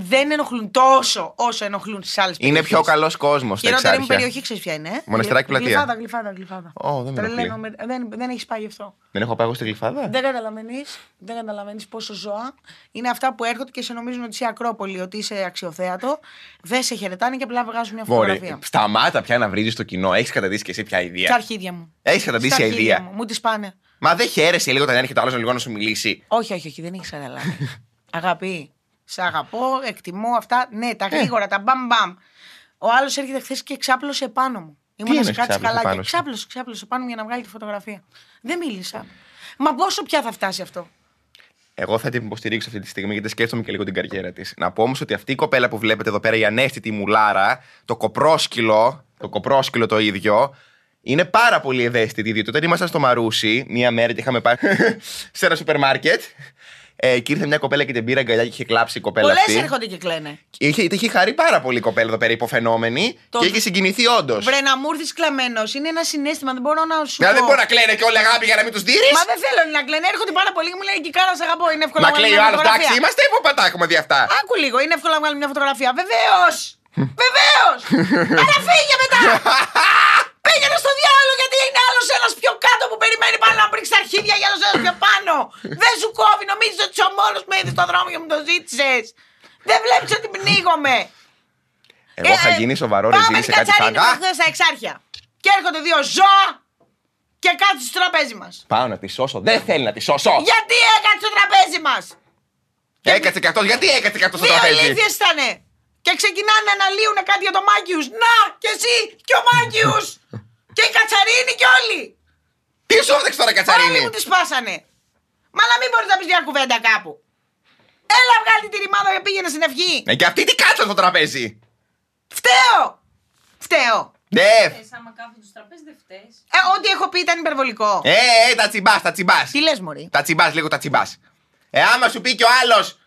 Δεν ενοχλούν τόσο όσο ενοχλούν στις άλλες περιοχέ. Είναι πιο καλός κόσμος στα Χειρότερη μου εξάρχεια. περιοχή, ξέρεις ποια είναι. ε; Μοναστηράκι Γλυ- πλατεία. Γλυφάδα, γλυφάδα, γλυφάδα. Ω, δεν με Τρελαίνομαι. ενοχλεί. Δεν, δεν έχεις πάει γι' αυτό. Δεν έχω πάει εγώ στη γλυφάδα; Δεν καταλαβαίνεις δεν καταλαβαίνεις πόσο ζώα είναι αυτά που έρχονται και σε νομίζουν ότι είσαι Ακρόπολη, ότι είσαι αξιοθέατο. Δεν σε χαιρετάνε και απλά βγάζουν μια Μωρέ, φωτογραφία. σταμάτα πια να βρίζεις το κοινό. Έχεις καταντήσει και εσύ πια Στα ιδέα. αρχίδια μου. Έχεις καταντήσει Στα αρχίδια ιδέα. μου. Μου τις πάνε. Μα δεν χαίρεσαι λίγο όταν έρχεται ο άλλος λίγο να σου μιλήσει. Όχι, όχι, όχι, δεν έχει καταλάβει. <laughs> Αγάπη. Σε αγαπώ, εκτιμώ αυτά. Ναι, Ε. τα γρήγορα, τα μπαμ μπαμ. Ο άλλος έρχεται χθες και ξάπλωσε πάνω μου. Ήμουν είναι σε κάτι ξάπλωσε σκαλάκια. πάνω σου; Ξάπλωσε, ξάπλωσε πάνω μου για να βγάλει τη φωτογραφία. Δεν μίλησα. Μα πόσο πια θα φτάσει αυτό; Εγώ θα την υποστηρίξω αυτή τη στιγμή γιατί σκέφτομαι και λίγο την καριέρα της. Να πω όμως ότι αυτή η κοπέλα που βλέπετε εδώ πέρα, η ανέστητη μουλάρα, το κοπρόσκυλο, το κοπρόσκυλο το ίδιο, είναι πάρα πολύ ευαίσθητη. Διότι όταν ήμασταν στο Μαρούσι, μία μέρα και είχαμε πάει <laughs> σε ένα σούπερ μάρκετ, ε, και ήρθε μια κοπέλα και την πήρε αγκαλιά και είχε κλάψει η κοπέλα Πολλές αυτή. έρχονται και κλαίνε. Και Είχε, είχε χαρεί πάρα πολύ η κοπέλα εδώ πέρα, υποφαινόμενη, Το- και είχε συγκινηθεί όντως. Βρε να μου έρθεις κλαμμένος. Είναι ένα συνέστημα. Δεν μπορώ να σου. Δηλαδή πω. δεν μπορεί να κλαίνε και όλοι αγάπη για να μην τους δίνει. Μα δεν θέλω να κλαίνε. Έρχονται πάρα πολύ και μου λένε Κικάρα, σε αγαπώ. Είναι εύκολο Να βγάλουμε κλαίει ο μια άλλος, εντάξει, φωτογραφία. είμαστε ή πού πατά έχουμε δει αυτά. Άκου λίγο, είναι εύκολο να βγάλουμε μια φωτογραφία. Βεβαίως! Βεβαίως! <laughs> Άρα φύγε μετά! <laughs> Πήγαινε στο διάλογο γιατί είναι άλλος ένας πιο κάτω που περιμένει πάνω να πρίξει τα αρχίδια για άλλο ένα πιο πάνω. Δεν σου κόβει, νομίζεις ότι είσαι ο μόνος με είδε στον δρόμο και μου το ζήτησες. Δεν βλέπεις ότι πνίγομαι. Εγώ είχα Ε, γίνει σοβαρό πάμε ρεζίλ σε την κάτι Κατσαρίνη φαγά. που χθες στα εξάρχεια. Και έρχονται δύο ζώα και κάτσουν στο τραπέζι μας. Πάω να τη σώσω. Δεν θέλει να τη σώσω. Γιατί έκατσε στο τραπέζι μας. Έκατσε και αυτός. Γιατί έκατσε και αυτός στο Δύο τραπέζι; ηλίθιες ήτανε. Και ξεκινάνε να αναλύουν κάτι για το Μάκιους. Να, και εσύ και ο Μάκιους. <laughs> και η Κατσαρίνη και όλοι. Τι σου έδειξε τώρα, Όλοι Κατσαρίνη. μου τη σπάσανε. Μα να μην μπορείς να πεις μια κουβέντα κάπου. Έλα βγάλει τη ρημάδα και πήγαινε στην ευχή. Ε, και αυτή τι κάτσαν στο τραπέζι; Φταίω. Φταίω. Ναι. Θες άμα κάθονται στο τραπέζι δεν φταίς. Ε, ό,τι έχω πει ήταν υπερβολικό. Ε, ε, τα τσιμπάς, τα τσιμπάς. Τι λες μωρή; Τα τσιμπάς, λίγο τα τσιμπάς. Ε, άμα σου πει και ο άλλος.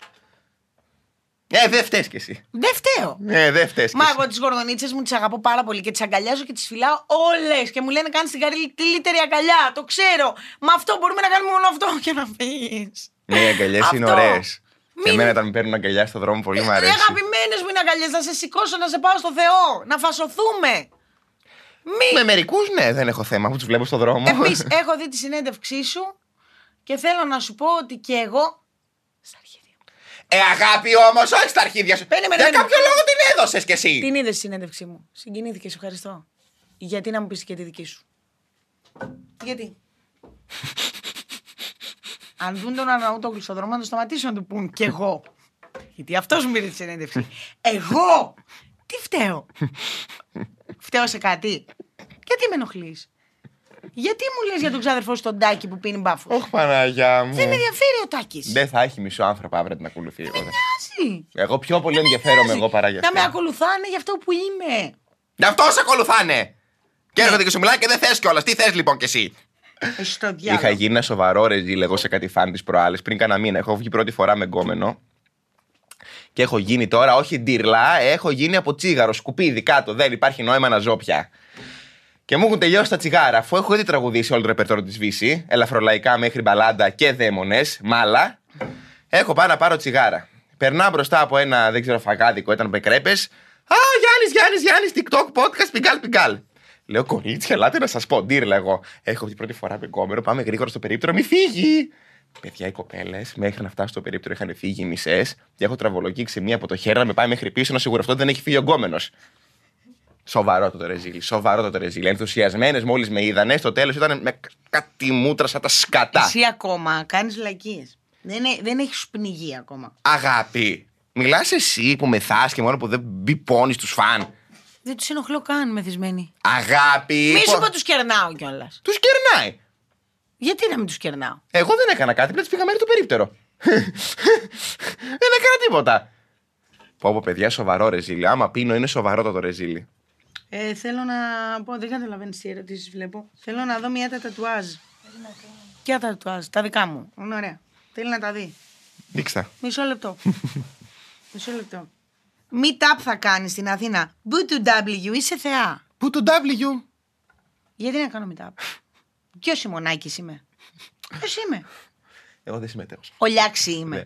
Ε, δεν φταίεις κι εσύ. Δεν φταίω. Ε, δεν φταίεις κι Μα εσύ. εγώ τις γορδονίτσε μου τις αγαπώ πάρα πολύ και τις αγκαλιάζω και τις φυλάω όλες. Και μου λένε κάνεις την καλύτερη αγκαλιά. Το ξέρω. Μα αυτό μπορούμε να κάνουμε μόνο αυτό και να πεις. Ναι, οι αγκαλιές είναι Αυτό. ωραίες. Μην- Και εμένα όταν με παίρνουν αγκαλιά στον δρόμο πολύ μου Ε, αρέσει. αγαπημένες μου είναι αγκαλιές. Να σε σηκώσω, να σε πάω στο Θεό. Να φασωθούμε. Μη. Με μερικούς, ναι, δεν έχω θέμα. Αφού τους βλέπω στον δρόμο. Επίση, έχω δει τη συνέντευξή σου και θέλω να σου πω ότι και εγώ. Στα αρχίδια μου. Ε, αγάπη όμως, όχι στα αρχίδια σου. Περίμενε, Για περίμενε. κάποιο λόγο την έδωσες κι εσύ. Την είδες τη συνέντευξή μου. Συγκινήθηκε, σε ευχαριστώ. Γιατί να μου πεις και τη δική σου. Γιατί; <laughs> Αν δουν τον Αναούτογλου στον δρόμο, να το σταματήσουν να του πούν κι εγώ. Γιατί αυτός μου πήρε τη συνέντευξη. εγώ! Τι φταίω; <laughs> φταίω σε κάτι. Γιατί με ενοχλείς; Γιατί μου λες για τον ξάδερφό σου τον Τάκη που πίνει μπάφο. Όχι, Παναγιά μου. Δεν με ενδιαφέρει ο Τάκης. Δεν θα έχει μισό άνθρωπο αύριο να την ακολουθεί. Εγώ, δεν. Νοιάζει. εγώ πιο πολύ ενδιαφέρομαι εγώ παρά για Να με αυτό. ακολουθάνε για αυτό που είμαι. Γι' αυτό σε ακολουθάνε. Και έρχονται και σου μιλάνε και δεν θες κιόλας. Τι θες λοιπόν κι εσύ; Εσύ στο διάλογο. Είχα γίνει ένα σοβαρό ρεζίλ εγώ σε κάτι φαν της προάλλης πριν κάνα μήνα. Έχω βγει πρώτη φορά με γκόμενο. Και έχω γίνει τώρα, όχι ντύρλα, έχω γίνει από τσίγαρο, σκουπίδι κάτω. Δεν υπάρχει νόημα να ζω πια. Και μου έχουν τελειώσει τα τσιγάρα, αφού έχω ήδη τραγουδήσει όλο το ρεπερτόριο της Βύση, ελαφρολαϊκά μέχρι μπαλάντα και δαίμονες, μάλα. Έχω πάει να πάρω τσιγάρα. Περνάω μπροστά από ένα, δεν ξέρω, φαγάδικο, ήταν μπεκρέπες. Α, Γιάννης, Γιάννης, Γιάννης, TikTok, podcast, πιγκάλ, πιγκάλ. Λέω κορίτσια, ελάτε να σας πω, ντύρλα εγώ. Έχω την πρώτη φορά με κόμερο, πάμε γρήγορα στο περίπτερο, μη φύγει. Παιδιά, οι κοπέλες μέχρι να φτάσω στο περίπτερο είχαν φύγει μισές και έχω τραβολογήξει μία από το χέρι να με πάει μέχρι πίσω να σιγουρευτώ ότι δεν έχει φύγει ο γκόμενο. Σοβαρό το ρεζίλι, σοβαρό το ρεζίλι. Ενθουσιασμένες μόλις με είδανε, στο τέλος ήταν με κάτι μούτρα σαν τα σκατά. Εσύ ακόμα κάνεις λακίε. Δεν, ε- δεν έχεις πνιγεί ακόμα. Αγάπη, μιλάς εσύ που μεθάς και μόνο που δεν μπει πόνη στου φαν; Δεν τους ενοχλώ καν μεθυσμένοι. Αγάπη. Μη σου πω τους κερνάω κιόλας. Τους κερνάει. Γιατί να μην τους κερνάω; Εγώ δεν έκανα κάτι, απλά του πήγα μέχρι το περίπτερο. <laughs> δεν έκανα τίποτα. Πω πω παιδιά, σοβαρό ρεζίλι. Άμα πίνω είναι σοβαρό το ρεζίλι. Ε, θέλω να πω, δεν καταλαβαίνεις τι ερωτήσεις βλέπω. Θέλω να δω μια τα τατουάζ. Ποια τα τατουάζ, τα δικά μου. Είναι ωραία. Θέλει να τα δει. Δείξτε. Μισό λεπτό. <laughs> Μισό λεπτό. Meet up θα κάνεις στην Αθήνα. B2W, είσαι θεά. Πού το W. Γιατί να κάνω meet up. Ποιος Σιμονάκη είμαι; Ποιος είμαι; Εγώ δεν συμμετέχω. Ο Λιάξι είμαι. Ναι.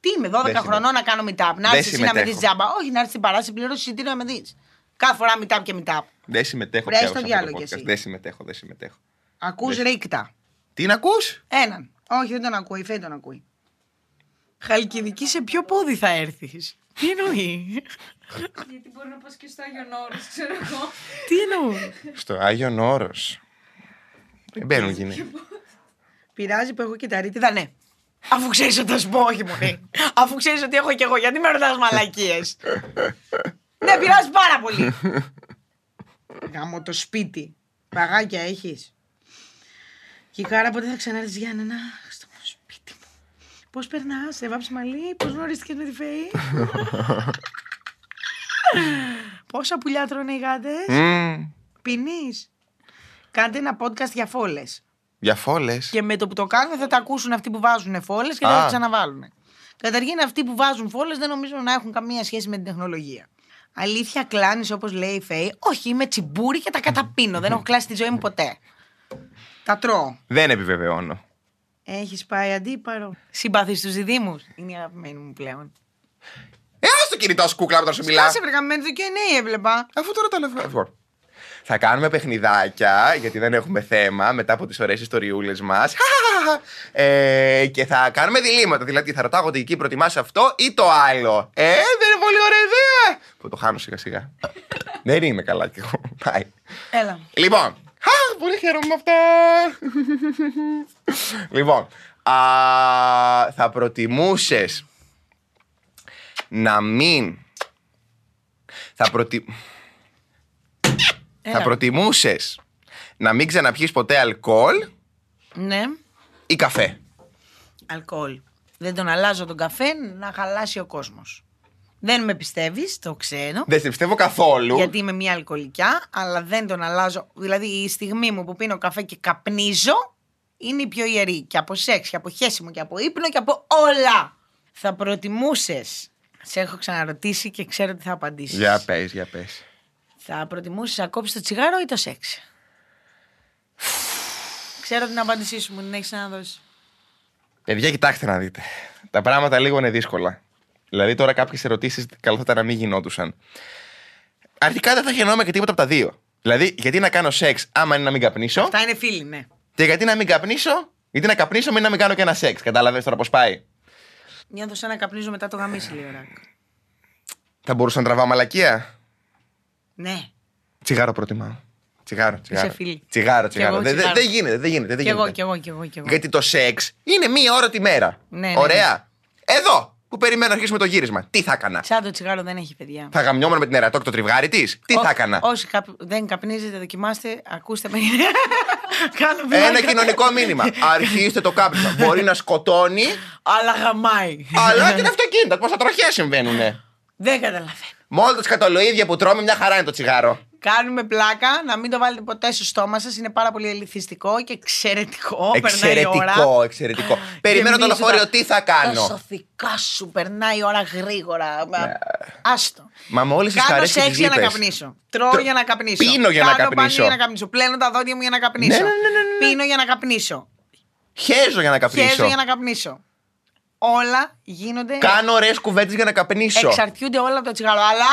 Τι είμαι, 12 Δεν χρονών να κάνω meet up. Να Δεν έρθεις εσύ να με δεις συμμετέχω. τζάμπα. Όχι, να έρθεις στην παράσταση, πληρώσεις εισιτήριο να με δεις. Κάθε φορά meet up και meet up. Δεν συμμετέχω Βρες πια το σε αυτό διάλογο το κι podcast. εσύ. Δεν συμμετέχω, δεν συμμετέχω. Ακούς Δεν- ρίκτα. Τι να ακούς; Έναν. Όχι, δεν τον ακούει. Η Φέη τον ακούει. Χαλκιδική, σε ποιο πόδι θα έρθεις; Τι εννοεί; Γιατί μπορεί να πας και στο Άγιον Όρος, ξέρω εγώ. Τι εννοεί. Στο Άγιον Όρος. Δεν μπαίνουν γυναίκες. Πειράζει που έχω και τα ρίτιδα, ναι. Αφού ξέρεις ότι θα σου πω, όχι μωρή. Αφού ξέρεις ότι έχω και εγώ, γιατί με ρωτάς μαλακίες; <laughs> ναι, πειράζει πάρα πολύ. <laughs> Γάμο το σπίτι. Παγάκια έχεις. Και η Κάρα πότε θα ξανάρθεις Γιάννενα; Στο σπίτι μου. Πώς περνάς, σε βάψεις μαλλί, πώς γνωρίστηκες με τη Φέη; <laughs> Πόσα πουλιά τρώνε οι γάτες; Μμμ, Πίνει. Κάντε ένα podcast για φόλες. Για φόλες. Και με το που το κάνουν θα τα ακούσουν αυτοί που βάζουν φόλες και θα Α. τα ξαναβάλουν. Καταρχήν, αυτοί που βάζουν φόλες δεν νομίζω να έχουν καμία σχέση με την τεχνολογία. Αλήθεια, κλάνεις όπως λέει η Φέη. Όχι, είμαι τσιμπούρι και τα καταπίνω. δεν έχω κλάσει τη ζωή μου ποτέ. Τα τρώω. Δεν επιβεβαιώνω. Έχεις πάει αντίπαρο. Συμπαθείς τους διδήμου. Είναι η αγαπημένη μου πλέον. Ε, ας το κινητό σου κούκλα όταν σου μιλάς. Κάσε βρε γαμμένο, το Q&A έβλεπα. Αφού τώρα τα λέω. Λοιπόν. Θα κάνουμε παιχνιδάκια, γιατί δεν έχουμε θέμα, μετά από τις ωραίες ιστοριούλες μας. <laughs> Ε, και θα κάνουμε διλήμματα. Δηλαδή, θα ρωτάω ότι εκεί προτιμά αυτό ή το άλλο. Ε, δεν είναι πολύ ωραία ιδέα. Που το χάνω σιγά σιγά. <laughs> δεν είμαι καλά κι εγώ. Πάει. Έλα. Λοιπόν. Α, πολύ χαίρομαι με αυτά. <laughs> λοιπόν. Α, θα προτιμούσες να μην... Θα, προτι... θα Έλα. προτιμούσες να μην ξαναπιείς ποτέ αλκοόλ Ναι. ή καφέ; Αλκοόλ. Δεν τον αλλάζω τον καφέ να χαλάσει ο κόσμος. Δεν με πιστεύεις, το ξέρω. Δεν σε πιστεύω καθόλου. Γιατί είμαι μια αλκοολικιά, αλλά δεν τον αλλάζω. Δηλαδή η στιγμή μου που πίνω καφέ και καπνίζω είναι η πιο ιερή. Και από σεξ, και από χέσιμο, και από ύπνο, και από όλα. Θα προτιμούσες. Σε έχω ξαναρωτήσει και ξέρω τι θα απαντήσεις. Για πες, για πες. Θα προτιμούσες να κόψεις το τσιγάρο ή το σεξ; ξέρω την απάντησή σου, μου την έχεις να δώσει. Παιδιά, κοιτάξτε να δείτε. Τα πράγματα λίγο είναι δύσκολα. Δηλαδή, τώρα κάποιες ερωτήσεις καλό θα ήταν να μην γινόντουσαν. Αρχικά δεν θα γεννόμαι και τίποτα από τα δύο. Δηλαδή, γιατί να κάνω σεξ άμα είναι να μην καπνίσω, Αυτά είναι φίλοι, ναι. και γιατί να μην καπνίσω, γιατί να καπνίσω με να μην κάνω και ένα σεξ. Κατάλαβες τώρα πώς πάει. Νιώθω σαν να καπνίζω μετά το γαμίσι λίγο ράκ. Θα μπορούσα να τραβάω μαλακία; Ναι. Τσιγάρο προτιμάω. Τσιγάρο, τσιγάρο. φίλη. Τσιγάρο, Κι εγώ τσιγάρο. Δεν τσιγάρο. δεν γίνεται, δεν γίνεται. Δεν Κι εγώ, γίνεται. κι εγώ, κι εγώ, κι εγώ. Γιατί το σεξ είναι μία ώρα τη μέρα. Ναι, ναι, Ωραία. Εδώ που περιμένω να αρχίσουμε το γύρισμα. Τι θα έκανα; Σαν το τσιγάρο δεν έχει παιδιά. Θα γαμιόμουν με την ερατό και το τριβγάρι της; Τι Ό- θα έκανα; Όσοι καπ- δεν καπνίζετε, δοκιμάστε, ακούστε με. <laughs> Κάνω πλάκα. Ένα κοινωνικό μήνυμα. <laughs> Αρχίστε το κάπνισμα. Μπορεί να σκοτώνει, <laughs> Αλλά γαμάει. αλλά και τα αυτοκίνητα. Πόσα τροχέ συμβαίνουν. Δεν καταλαβαίνω. Με όλα τα σκατολοίδια που τρώμε, μια χαρά είναι το τσιγάρο. Κάνουμε πλάκα, να μην το βάλετε ποτέ στο στόμα σας. Είναι πάρα πολύ ελκυστικό και εξαιρετικό. <laughs> Περνάει η ώρα. Εξαιρετικό, εξαιρετικό. Περιμένω το Γεμίζω λεωφορείο, τα- τι θα Τα κάνω. σωθικά σου περνάει η ώρα γρήγορα. Μα- Άστο. Μα με όλε τι Κάνω χαρέ και σεξ τι για να λύπε. καπνίσω. Τρώω Τρο- για να καπνίσω. Πίνω για να Κάνω πάνω καπνίσω. για να καπνίσω. Πλένω τα δόντια μου για να καπνίσω. Ναι, ναι, ναι, ναι, ναι. Πίνω για να καπνίσω. Χέζω για να Χέζω καπνίσω. για να καπνίσω. Όλα γίνονται. Κάνω ωραίες κουβέντες για να καπνίσω. Εξαρτιούνται όλα από το τσιγάρο. Αλλά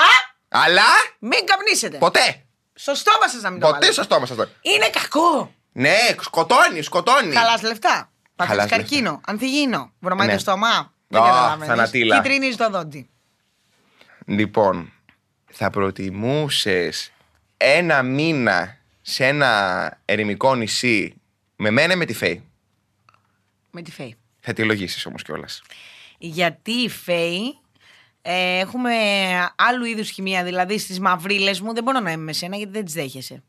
Αλλά μην καπνίσετε. ποτέ. Στο στόμα σα να μην το Ποτέ βάλετε. στο στόμα σα. Είναι κακό. Ναι, σκοτώνεις, σκοτώνεις. Χαλάς λεφτά. Παθείς Χαλάς καρκίνο. Ανθυγίνο. Βρωμάει Ναι. το στόμα. Δεν Α, καταλαβαίνεις. θανατήλα. Κυτρινίζεις το δόντι. Λοιπόν, θα προτιμούσες ένα μήνα σε ένα ερημικό νησί με μένα ή με τη Φέη; Με τη Φέη. Θα τη λογίσει όμως κιόλας. Γιατί η Φέη ε, έχουμε άλλου είδους χημεία. Δηλαδή στις μαυρίλες μου δεν μπορώ να είμαι με σένα γιατί δεν τις δέχεσαι.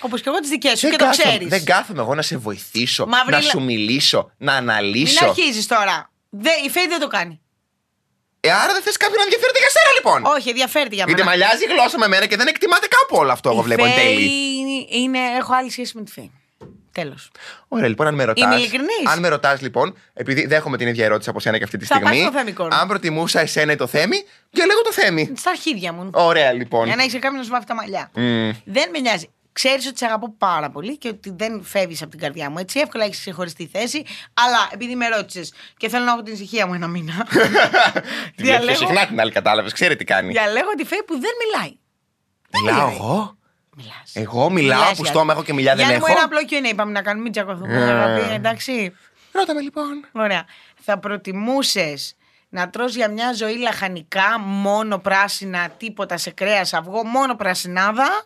Όπως και εγώ τις δικές σου και το ξέρεις. δεν κάθομαι εγώ να σε βοηθήσω, Μαύρη να λε- σου μιλήσω, να Μην αναλύσω. αρχίζεις τώρα. Δε, η Φέη δεν το κάνει. Ε, άρα δεν θες κάποιον να ενδιαφέρεται για σένα λοιπόν. Όχι, ενδιαφέρεται για Γιατί μένα. μαλλιάζει η γλώσσα με μένα και δεν εκτιμάται κάπου όλο αυτό, εγώ Η βλέπω εν Φέη τέλει. είναι, έχω άλλη σχέση με τη Φέη. Τέλος. Ωραία, λοιπόν, αν με ρωτά. Είμαι ειλικρινής. Αν με ρωτάς, λοιπόν, επειδή δέχομαι την ίδια ερώτηση από σένα και αυτή τη Θα στιγμή. πας στο θέμη, κόρη. αν προτιμούσα εσένα ή το θέμη, διαλέγω το θέμη. Στα αρχίδια μου. Ωραία, λοιπόν. Για να έχεις κάποιον να σου βάφει τα μαλλιά. Μμ. Δεν με νοιάζει. Ξέρεις ότι σε αγαπώ πάρα πολύ και ότι δεν φεύγεις από την καρδιά μου. Έτσι, εύκολα έχεις ξεχωριστή θέση. Αλλά επειδή με ρώτησες και θέλω να έχω την ησυχία μου ένα μήνα. <laughs> Την πιο διαλέγω, συχνά την άλλη, κατάλαβες. Ξέρει τι κάνει. διαλέγω τη φέη που δεν μιλάει. Μιλάω μιλάει. εγώ; Μιλάς. Εγώ μιλάω Μιλάς, που Γιάννη. στόμα έχω και μιλιά δεν Γιάννη μου, έχω. ένα απλό Q&A είπαμε να κάνουμε, μην τσακωθούμε. Ε. αγαπητοί, εντάξει. Ρώτα με λοιπόν. Ωραία. Θα προτιμούσες να τρως για μια ζωή λαχανικά, μόνο πράσινα, τίποτα σε κρέας, αυγό, μόνο πρασινάδα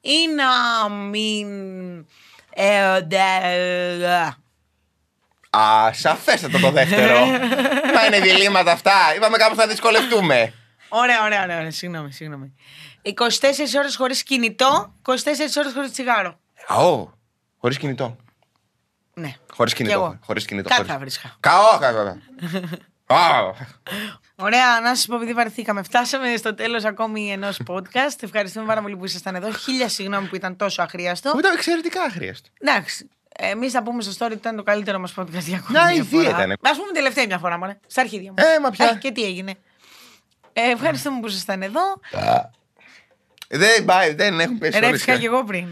ή να μην... Ε, ντε- Α, σαφέστατο το δεύτερο. <laughs> Μα είναι διλήμματα αυτά. Είπαμε κάπου θα δυσκολευτούμε. Ωραία, ωραία, ωραία, ωραία. Συγγνώμη, συγγνώμη. 24 ώρες χωρίς κινητό, 24 ώρες χωρίς τσιγάρο. Ω, χωρίς κινητό. Ναι. Χωρίς Κι κινητό. εγώ. Χωρίς κινητό. Κάτι χωρίς- θα βρίσκα. Καώ, καώ. Α, Ωραία, να σας πω επειδή βαρεθήκαμε. Φτάσαμε στο τέλος ακόμη ενός podcast. Ευχαριστούμε πάρα πολύ που ήσασταν εδώ. Χίλια συγγνώμη που ήταν τόσο αχρίαστο. Που ήταν εξαιρετικά αχρίαστο. Εντάξει. Εμείς θα πούμε στο story ότι ήταν το καλύτερο μας podcast για ακόμη. Μια μια ιδέα φορά. ήτανε. Ας πούμε τελευταία μια φορά, μωρέ. Στα αρχίδια μου. Ε, μα πια. και τι έγινε. Ε, ευχαριστούμε που ήσασταν εδώ. Δεν, πάει, δεν έχουν πέσει όλες Ρεύτηκα οι- κι εγώ πριν.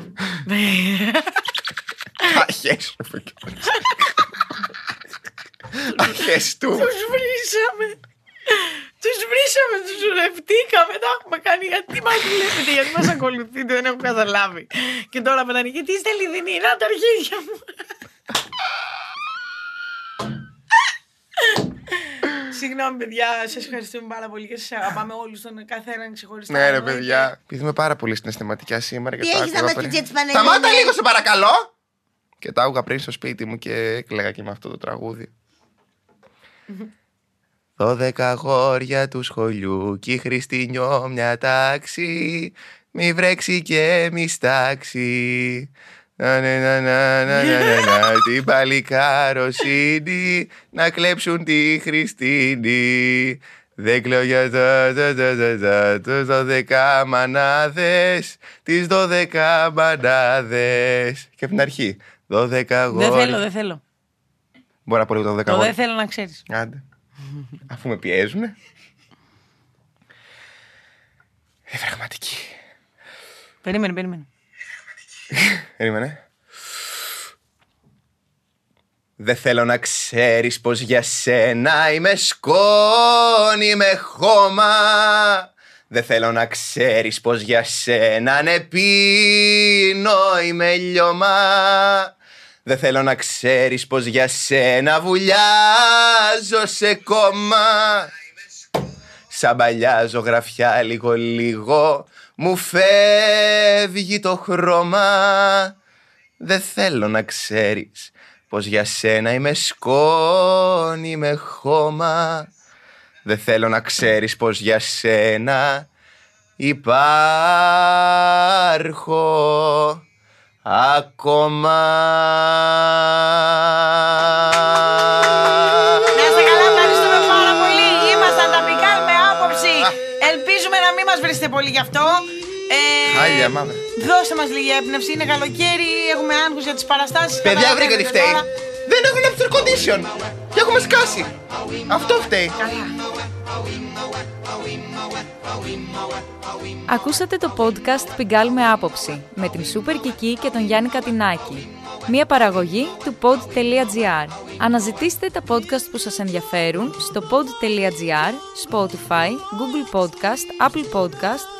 Αχές σου. Αχές του. Τους βρήσαμε. Τους βρήσαμε, τους ζουρευτήκαμε. Τα έχουμε κάνει. Γιατί μας βλέπετε, γιατί μας ακολουθείτε, δεν έχω καταλάβει. Και τώρα πετάνε, γιατί είστε λιδινοί, να τα αρχίδια μου. Συγγνώμη, παιδιά, σας ευχαριστούμε πάρα πολύ και σας αγαπάμε όλους τον καθέναν ξεχωριστά. Ναι, ρε εννοείται. παιδιά. Επειδή είμαι πάρα πολύ συναισθηματικά σήμερα. και Τι τα έχεις να άκουγα μας πριν. πεις για τις Πανελλήνιες; Σταμάτα λίγο, σε παρακαλώ. Και τα άκουγα πριν στο σπίτι μου και έκλαιγα και με αυτό το τραγούδι. Δώδεκα αγόρια του σχολείου κι η Χριστίνιο μια τάξη μη βρέξει και μη στάξει Να, να, να, να, να, να, να, να, <laughs> την παλικάροσύνη να κλέψουν τη Χριστίνη δεν κλαίω για τα, τα, τα, τα, τα, τους δώδεκα μανάδες τις δώδεκα μανάδες και από την αρχή δώδεκα αγόρια Δεν θέλω, δεν θέλω. Μπορώ να πω λίγο τα δώδεκα Το δεν αγόρια θέλω να ξέρεις. Άντε. Αφού με πιέζουνε. Ε, πραγματική. Περίμενε, περίμενε. Περίμενε. Δεν θέλω να ξέρεις πως για σένα είμαι σκόνη, είμαι χώμα. Δεν θέλω να ξέρεις πως για σένα ναι πίνω, είμαι λιώμα. Δεν θέλω να ξέρεις πως για σένα βουλιάζω σε κόμμα. Σαν παλιά ζωγραφιά λίγο λίγο μου φεύγει το χρώμα Δεν θέλω να ξέρεις πως για σένα είμαι σκόνη με χώμα Δεν θέλω να ξέρεις πως για σένα υπάρχω ακόμα Να είστε καλά, ευχαριστούμε πάρα πολύ. Ήμασταν τα Πικάλ με άποψη. Ελπίζουμε να μην μας βρίσετε πολύ γι' αυτό. Ε, Χάλια, μαύρα. Δώστε μας λίγη έμπνευση. Είναι καλοκαίρι, έχουμε άγχος για τις παραστάσεις. Παιδιά βρήκα τι φταίει Δεν έχουν air condition Και έχουμε σκάσει Αυτό φταίει Ακούσατε το podcast Πιγκάλ με άποψη με την Σούπερ Κική και τον Γιάννη Κατινάκη. Μία παραγωγή του pod.gr. Αναζητήστε τα podcast που σας ενδιαφέρουν στο pod.gr, Spotify, Google Podcast, Apple Podcast